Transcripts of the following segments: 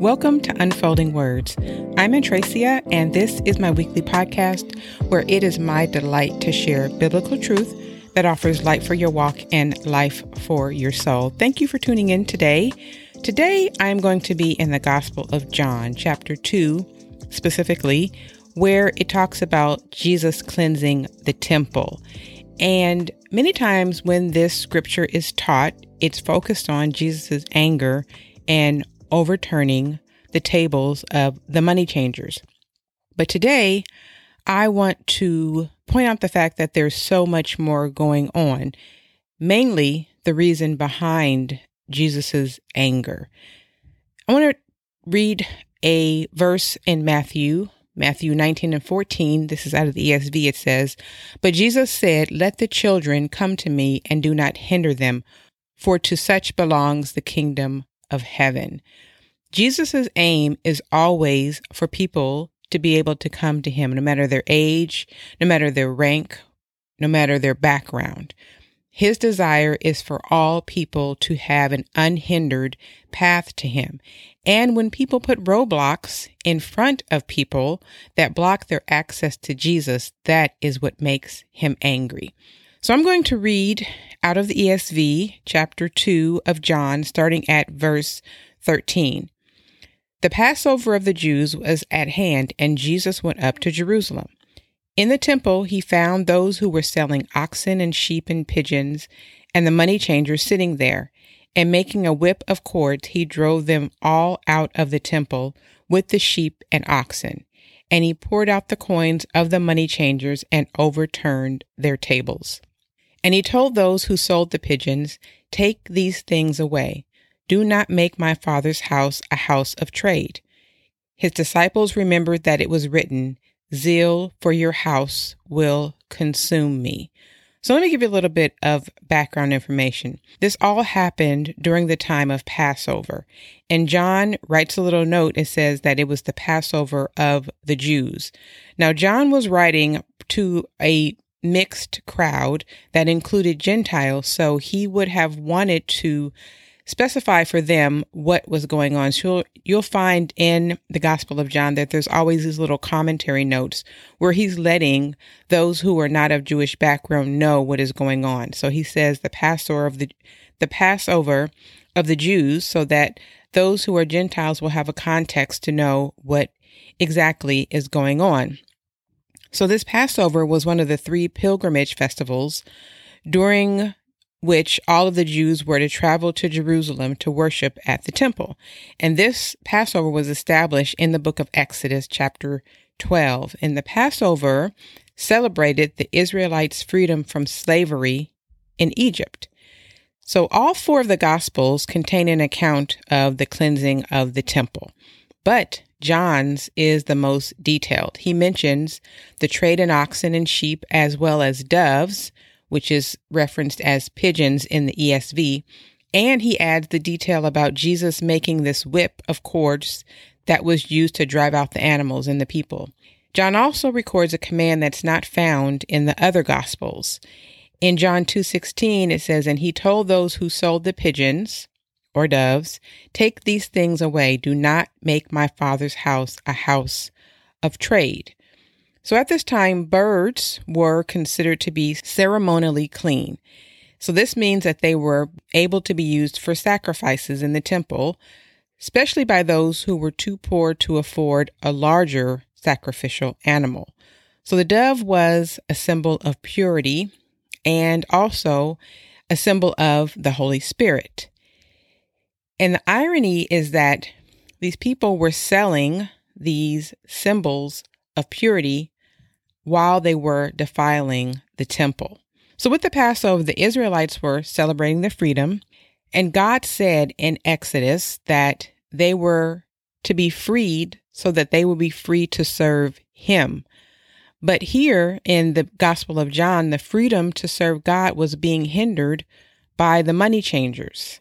Welcome to Unfolding Words. I'm Antracia, and this is my weekly podcast where it is my delight to share biblical truth that offers light for your walk and life for your soul. Thank you for tuning in today. Today, I'm going to be in the Gospel of John, chapter 2, specifically, where it talks about Jesus cleansing the temple. And many times when this scripture is taught, it's focused on Jesus' anger and overturning the tables of the money changers. But today, I want to point out the fact that there's so much more going on, mainly the reason behind Jesus's anger. I want to read a verse in Matthew, Matthew 19 and 14. This is out of the ESV. It says, But Jesus said, Let the children come to me and do not hinder them, for to such belongs the kingdom of heaven. Jesus' aim is always for people to be able to come to him, no matter their age, no matter their rank, no matter their background. His desire is for all people to have an unhindered path to him. And when people put roadblocks in front of people that block their access to Jesus, that is what makes him angry. So I'm going to read out of the ESV, chapter 2 of John, starting at verse 13. The Passover of the Jews was at hand, and Jesus went up to Jerusalem. In the temple, he found those who were selling oxen and sheep and pigeons, and the money changers sitting there. And making a whip of cords, he drove them all out of the temple with the sheep and oxen. And he poured out the coins of the money changers and overturned their tables. And he told those who sold the pigeons, Take these things away. Do not make my father's house a house of trade. His disciples remembered that it was written, Zeal for your house will consume me. So let me give you a little bit of background information. This all happened during the time of Passover. And John writes a little note. and says that it was the Passover of the Jews. Now, John was writing to a mixed crowd that included Gentiles, so he would have wanted to specify for them what was going on. So you'll, find in the Gospel of John that there's always these little commentary notes where he's letting those who are not of Jewish background know what is going on. So he says the Passover of the the Passover of the Jews so that those who are Gentiles will have a context to know what exactly is going on. So, this Passover was one of the three pilgrimage festivals during which all of the Jews were to travel to Jerusalem to worship at the temple. And this Passover was established in the book of Exodus, chapter 12. And the Passover celebrated the Israelites' freedom from slavery in Egypt. So, all four of the Gospels contain an account of the cleansing of the temple. But John's is the most detailed. He mentions the trade in oxen and sheep as well as doves, which is referenced as pigeons in the ESV. And he adds the detail about Jesus making this whip of cords that was used to drive out the animals and the people. John also records a command that's not found in the other gospels. In John 2:16 it says and he told those who sold the pigeons or doves, Take these things away. Do not make my father's house a house of trade. So at this time, birds were considered to be ceremonially clean. So this means that they were able to be used for sacrifices in the temple, especially by those who were too poor to afford a larger sacrificial animal. So the dove was a symbol of purity and also a symbol of the Holy Spirit. And the irony is that these people were selling these symbols of purity while they were defiling the temple. So, with the Passover, the Israelites were celebrating their freedom, and God said in Exodus that they were to be freed so that they would be free to serve Him. But here in the Gospel of John, the freedom to serve God was being hindered by the money changers.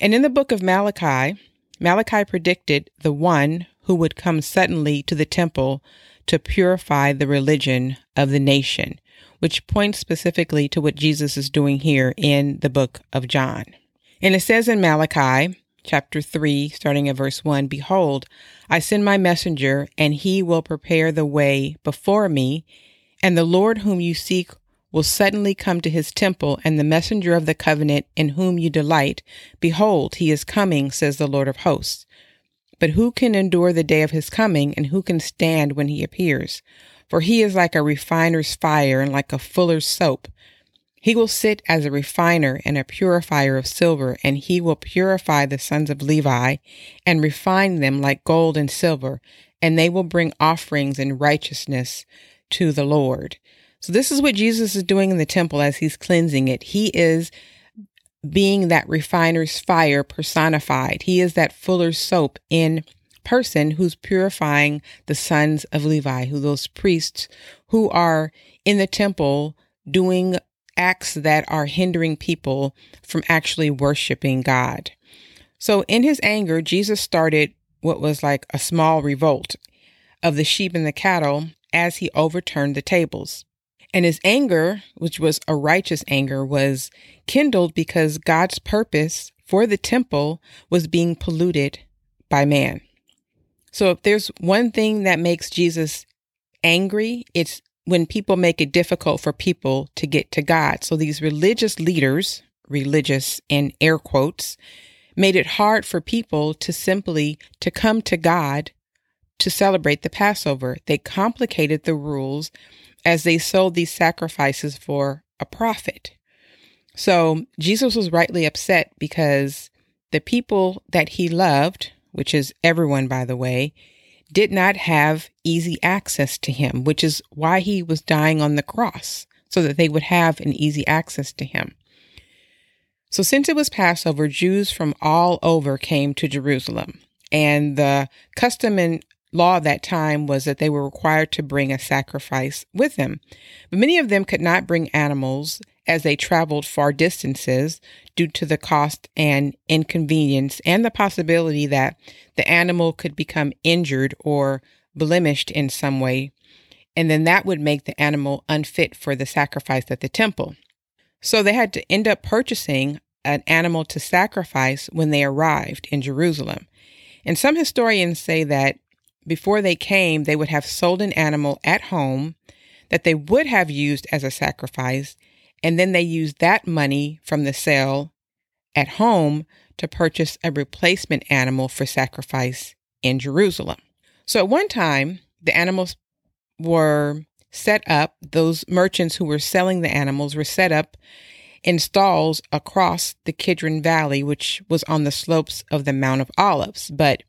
And in the book of Malachi, Malachi predicted the one who would come suddenly to the temple to purify the religion of the nation, which points specifically to what Jesus is doing here in the book of John. And it says in Malachi chapter 3, starting at verse 1 Behold, I send my messenger, and he will prepare the way before me, and the Lord whom you seek will suddenly come to his temple, and the messenger of the covenant in whom you delight. Behold, he is coming, says the Lord of hosts. But who can endure the day of his coming, and who can stand when he appears? For he is like a refiner's fire and like a fuller's soap. He will sit as a refiner and a purifier of silver, and he will purify the sons of Levi and refine them like gold and silver, and they will bring offerings in righteousness to the Lord. So, this is what Jesus is doing in the temple as he's cleansing it. He is being that refiner's fire personified. He is that fuller's soap in person who's purifying the sons of Levi, who those priests who are in the temple doing acts that are hindering people from actually worshiping God. So, in his anger, Jesus started what was like a small revolt of the sheep and the cattle as he overturned the tables. And his anger, which was a righteous anger, was kindled because God's purpose for the temple was being polluted by man. So, if there's one thing that makes Jesus angry, it's when people make it difficult for people to get to God. So these religious leaders, religious in air quotes, made it hard for people to simply to come to God to celebrate the Passover. They complicated the rules as they sold these sacrifices for a profit. So Jesus was rightly upset because the people that he loved, which is everyone, by the way, did not have easy access to him, which is why he was dying on the cross, so that they would have an easy access to him. So, since it was Passover, Jews from all over came to Jerusalem. And the custom and law of that time was that they were required to bring a sacrifice with them. But many of them could not bring animals as they traveled far distances due to the cost and inconvenience and the possibility that the animal could become injured or blemished in some way. And then that would make the animal unfit for the sacrifice at the temple. So they had to end up purchasing an animal to sacrifice when they arrived in Jerusalem. And some historians say that before they came, they would have sold an animal at home that they would have used as a sacrifice, and then they used that money from the sale at home to purchase a replacement animal for sacrifice in Jerusalem. So at one time, the animals were set up, those merchants who were selling the animals were set up in stalls across the Kidron Valley, which was on the slopes of the Mount of Olives. But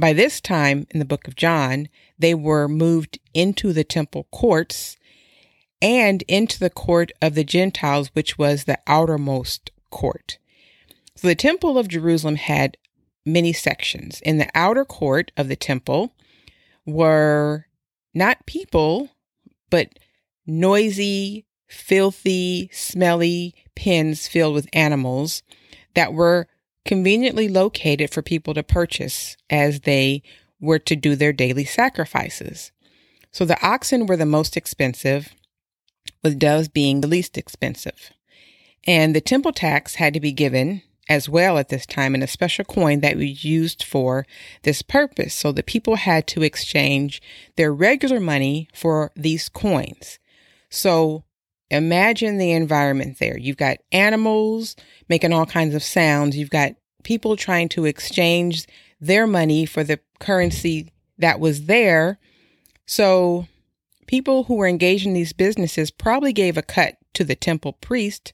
by this time in the book of John, they were moved into the temple courts and into the court of the Gentiles, which was the outermost court. So the temple of Jerusalem had many sections. In the outer court of the temple were not people, but noisy, filthy, smelly pens filled with animals that were conveniently located for people to purchase as they were to do their daily sacrifices. So the oxen were the most expensive, with doves being the least expensive. And the temple tax had to be given as well at this time in a special coin that was used for this purpose. So the people had to exchange their regular money for these coins. So imagine the environment there. You've got animals making all kinds of sounds. You've got people trying to exchange their money for the currency that was there. So people who were engaged in these businesses probably gave a cut to the temple priest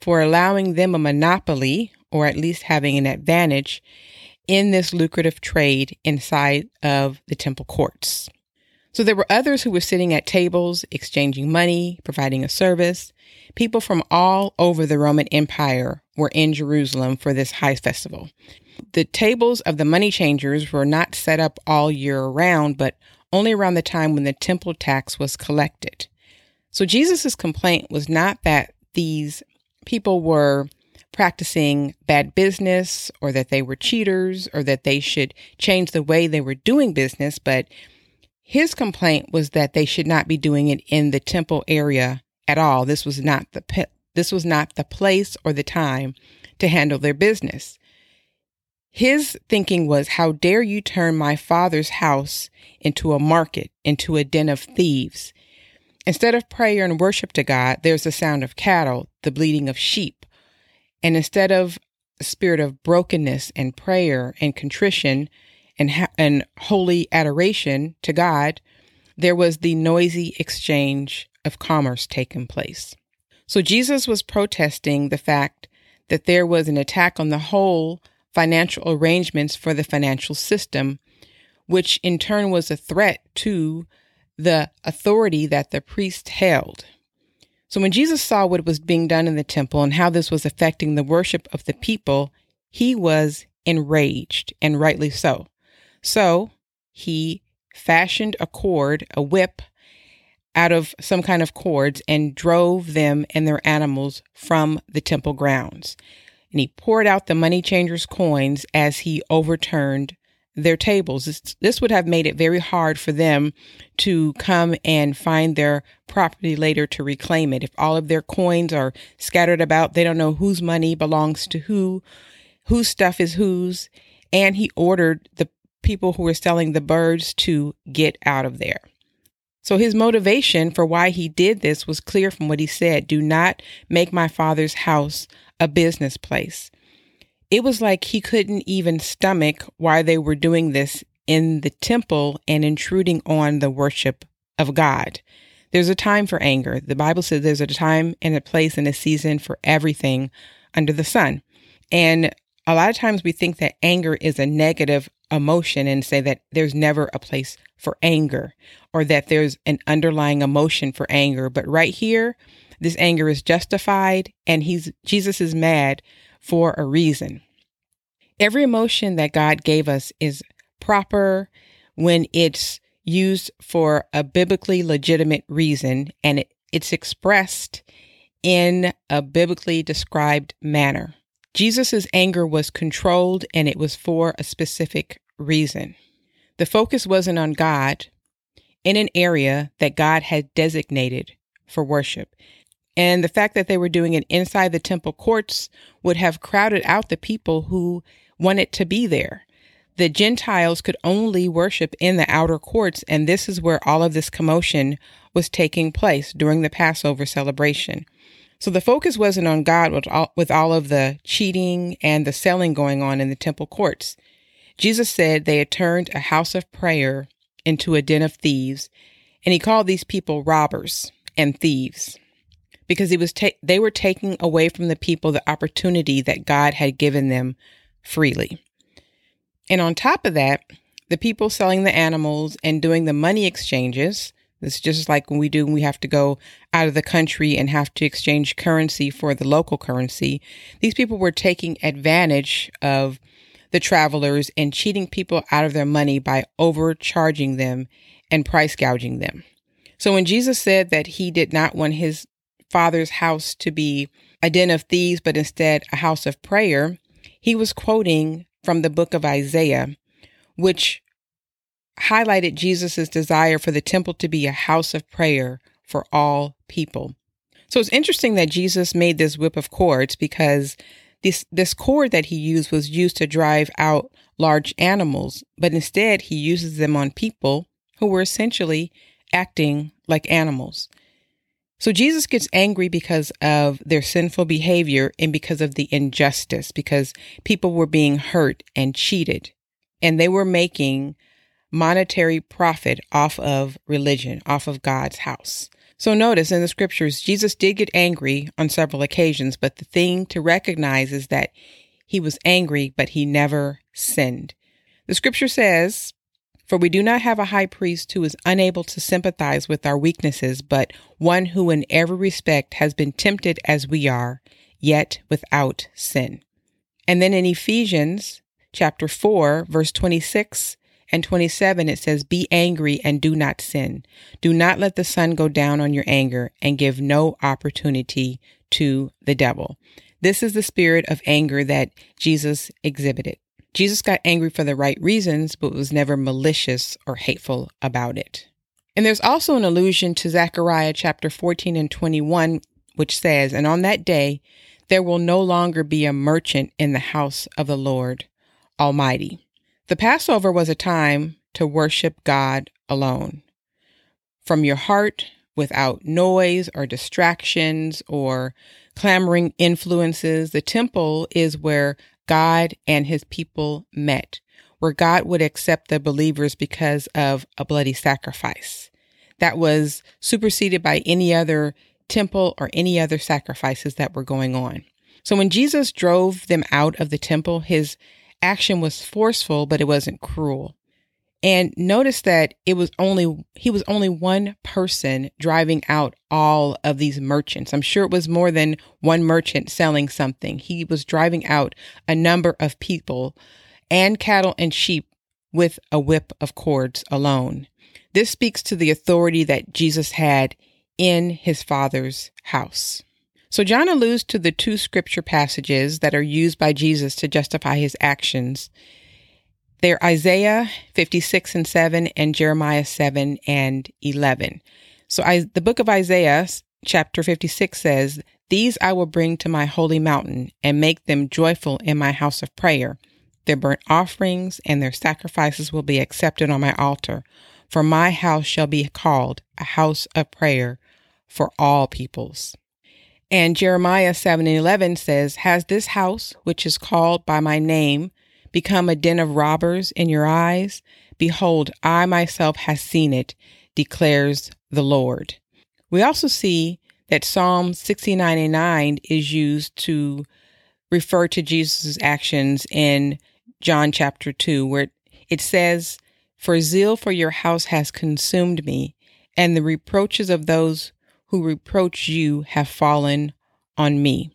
for allowing them a monopoly or at least having an advantage in this lucrative trade inside of the temple courts. So there were others who were sitting at tables, exchanging money, providing a service. People from all over the Roman Empire were in Jerusalem for this high festival. The tables of the money changers were not set up all year round, but only around the time when the temple tax was collected. So Jesus' complaint was not that these people were practicing bad business or that they were cheaters or that they should change the way they were doing business, but his complaint was that they should not be doing it in the temple area at all. This was not the this was not the place or the time to handle their business. His thinking was, How dare you turn my father's house into a market, into a den of thieves? Instead of prayer and worship to God, there's the sound of cattle, the bleating of sheep. And instead of a spirit of brokenness and prayer and contrition and, ha- and holy adoration to God, there was the noisy exchange of commerce taking place. So Jesus was protesting the fact that there was an attack on the whole financial arrangements for the financial system, which in turn was a threat to the authority that the priest held. So when Jesus saw what was being done in the temple and how this was affecting the worship of the people, he was enraged, and rightly so. So he fashioned a cord, a whip, out of some kind of cords and drove them and their animals from the temple grounds. And he poured out the money changers' coins as he overturned their tables. This, this, would have made it very hard for them to come and find their property later to reclaim it. If all of their coins are scattered about, they don't know whose money belongs to who, whose stuff is whose. And he ordered the people who were selling the birds to get out of there. So his motivation for why he did this was clear from what he said do not make my father's house a business place. It was like he couldn't even stomach why they were doing this in the temple and intruding on the worship of God. There's a time for anger. The Bible says there's a time and a place and a season for everything under the sun. And a lot of times we think that anger is a negative emotion and say that there's never a place for anger or that there's an underlying emotion for anger. But right here, this anger is justified and he's Jesus is mad for a reason. Every emotion that God gave us is proper when it's used for a biblically legitimate reason and it, it's expressed in a biblically described manner. Jesus' anger was controlled and it was for a specific reason. The focus wasn't on God in an area that God had designated for worship. And the fact that they were doing it inside the temple courts would have crowded out the people who wanted to be there. The Gentiles could only worship in the outer courts, and this is where all of this commotion was taking place during the Passover celebration. So the focus wasn't on God with all, with all of the cheating and the selling going on in the temple courts. Jesus said they had turned a house of prayer into a den of thieves, and he called these people robbers and thieves because he was ta- they were taking away from the people the opportunity that God had given them freely. And on top of that, the people selling the animals and doing the money exchanges it's just like when we do when we have to go out of the country and have to exchange currency for the local currency. These people were taking advantage of the travelers and cheating people out of their money by overcharging them and price gouging them. So when Jesus said that he did not want his father's house to be a den of thieves, but instead a house of prayer, he was quoting from the book of Isaiah, which highlighted Jesus' desire for the temple to be a house of prayer for all people. So it's interesting that Jesus made this whip of cords because this this cord that he used was used to drive out large animals, but instead he uses them on people who were essentially acting like animals. So Jesus gets angry because of their sinful behavior and because of the injustice, because people were being hurt and cheated, and they were making monetary profit off of religion, off of God's house. So notice in the scriptures, Jesus did get angry on several occasions, but the thing to recognize is that he was angry, but he never sinned. The scripture says, For we do not have a high priest who is unable to sympathize with our weaknesses, but one who in every respect has been tempted as we are, yet without sin. And then in Ephesians chapter 4, verse 26, and 27, it says, Be angry and do not sin. Do not let the sun go down on your anger and give no opportunity to the devil. This is the spirit of anger that Jesus exhibited. Jesus got angry for the right reasons, but was never malicious or hateful about it. And there's also an allusion to Zechariah chapter 14 and 21, which says, And on that day there will no longer be a merchant in the house of the Lord Almighty. The Passover was a time to worship God alone. From your heart, without noise or distractions or clamoring influences, the temple is where God and his people met, where God would accept the believers because of a bloody sacrifice that was superseded by any other temple or any other sacrifices that were going on. So when Jesus drove them out of the temple, his action was forceful, but it wasn't cruel. And notice that it was only, he was only one person driving out all of these merchants. I'm sure it was more than one merchant selling something. He was driving out a number of people and cattle and sheep with a whip of cords alone. This speaks to the authority that Jesus had in his Father's house. So John alludes to the two scripture passages that are used by Jesus to justify his actions. They're Isaiah 56 and 7 and Jeremiah 7 and 11. So I, the book of Isaiah, chapter 56 says, These I will bring to my holy mountain and make them joyful in my house of prayer. Their burnt offerings and their sacrifices will be accepted on my altar. For my house shall be called a house of prayer for all peoples. And Jeremiah 7 and 11 says, Has this house, which is called by my name, become a den of robbers in your eyes? Behold, I myself have seen it, declares the Lord. We also see that Psalm 69 and 9 is used to refer to Jesus' actions in John chapter 2, where it says, For zeal for your house has consumed me, and the reproaches of those who reproach you have fallen on me.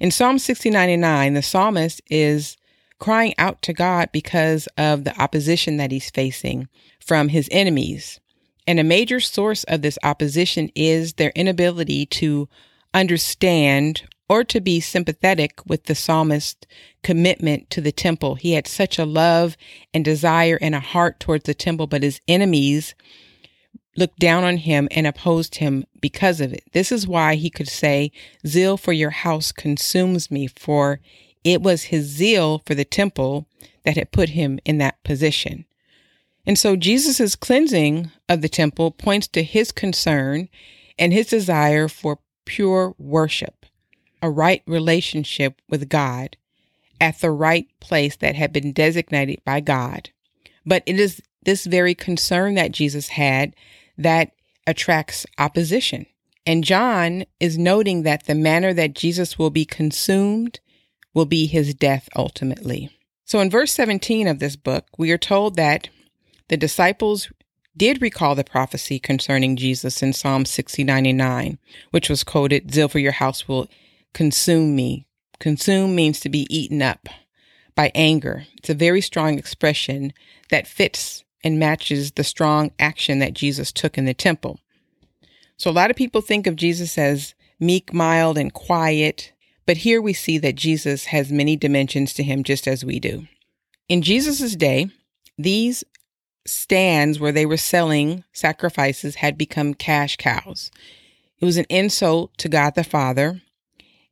In Psalm 69 the psalmist is crying out to God because of the opposition that he's facing from his enemies. And a major source of this opposition is their inability to understand or to be sympathetic with the psalmist's commitment to the temple. He had such a love and desire and a heart towards the temple, but his enemies looked down on him and opposed him because of it. This is why he could say, Zeal for your house consumes me, for it was his zeal for the temple that had put him in that position. And so Jesus' cleansing of the temple points to his concern and his desire for pure worship, a right relationship with God at the right place that had been designated by God. But it is this very concern that Jesus had that attracts opposition. And John is noting that the manner that Jesus will be consumed will be his death ultimately. So in verse 17 of this book, we are told that the disciples did recall the prophecy concerning Jesus in Psalm 60, 99, which was quoted, Zeal for your house will consume me. Consume means to be eaten up by anger. It's a very strong expression that fits and matches the strong action that Jesus took in the temple. So a lot of people think of Jesus as meek, mild, and quiet, but here we see that Jesus has many dimensions to him just as we do. In Jesus' day, these stands where they were selling sacrifices had become cash cows. It was an insult to God the Father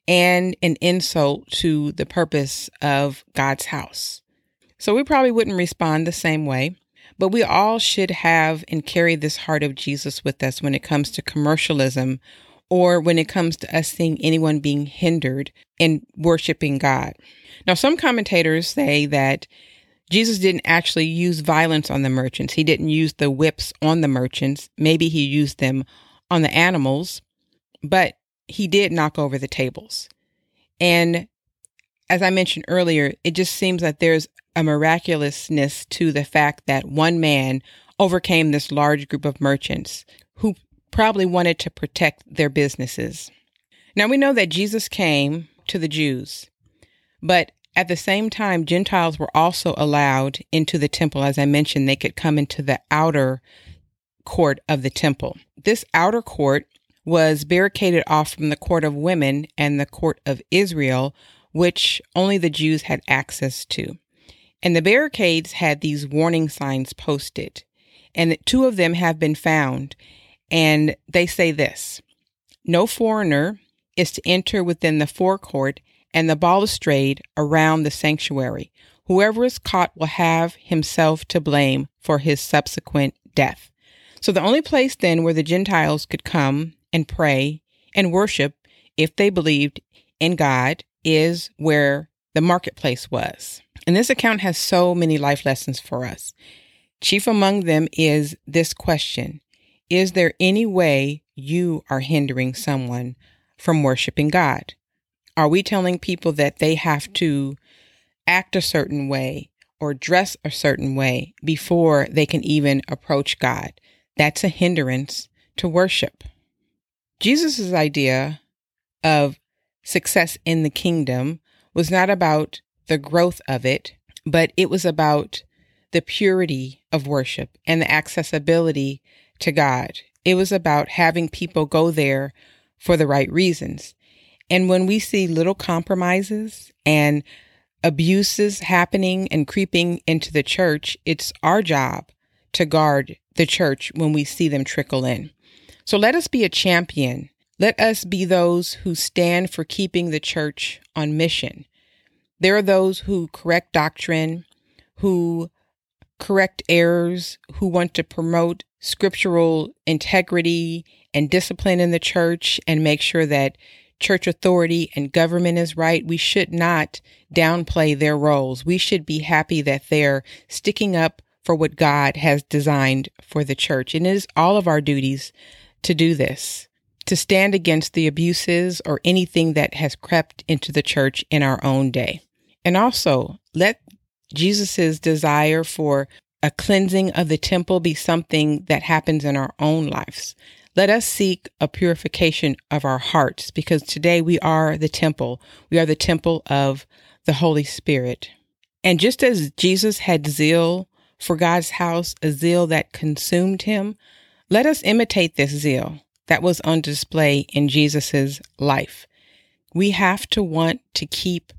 and an insult to the purpose of God's house. So we probably wouldn't respond the same way. But we all should have and carry this heart of Jesus with us when it comes to commercialism or when it comes to us seeing anyone being hindered in worshiping God. Now, some commentators say that Jesus didn't actually use violence on the merchants. He didn't use the whips on the merchants. Maybe he used them on the animals, but he did knock over the tables. And as I mentioned earlier, it just seems that there's a miraculousness to the fact that one man overcame this large group of merchants who probably wanted to protect their businesses. Now we know that Jesus came to the Jews, but at the same time, Gentiles were also allowed into the temple. As I mentioned, they could come into the outer court of the temple. This outer court was barricaded off from the court of women and the court of Israel, which only the Jews had access to. And the barricades had these warning signs posted, and two of them have been found. And they say this No foreigner is to enter within the forecourt and the balustrade around the sanctuary. Whoever is caught will have himself to blame for his subsequent death. So the only place then where the Gentiles could come and pray and worship if they believed in God is where the marketplace was. And this account has so many life lessons for us. Chief among them is this question Is there any way you are hindering someone from worshiping God? Are we telling people that they have to act a certain way or dress a certain way before they can even approach God? That's a hindrance to worship. Jesus' idea of success in the kingdom was not about the growth of it, but it was about the purity of worship and the accessibility to God. It was about having people go there for the right reasons. And when we see little compromises and abuses happening and creeping into the church, it's our job to guard the church when we see them trickle in. So let us be a champion. Let us be those who stand for keeping the church on mission. There are those who correct doctrine, who correct errors, who want to promote scriptural integrity and discipline in the church and make sure that church authority and government is right. We should not downplay their roles. We should be happy that they're sticking up for what God has designed for the church. And it is all of our duties to do this, to stand against the abuses or anything that has crept into the church in our own day. And also let Jesus's desire for a cleansing of the temple be something that happens in our own lives. Let us seek a purification of our hearts because today we are the temple. We are the temple of the Holy Spirit. And just as Jesus had zeal for God's house, a zeal that consumed him, let us imitate this zeal that was on display in Jesus' life. We have to want to keep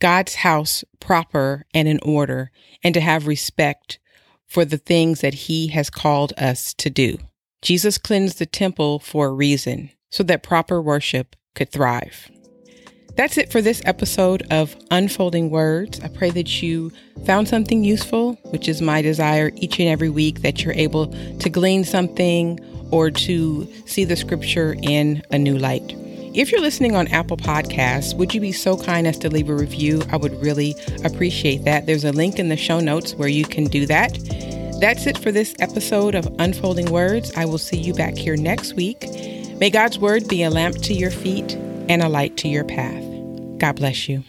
God's house proper and in order and to have respect for the things that he has called us to do. Jesus cleansed the temple for a reason, so that proper worship could thrive. That's it for this episode of Unfolding Words. I pray that you found something useful, which is my desire each and every week that you're able to glean something or to see the scripture in a new light. If you're listening on Apple Podcasts, would you be so kind as to leave a review? I would really appreciate that. There's a link in the show notes where you can do that. That's it for this episode of Unfolding Words. I will see you back here next week. May God's word be a lamp to your feet and a light to your path. God bless you.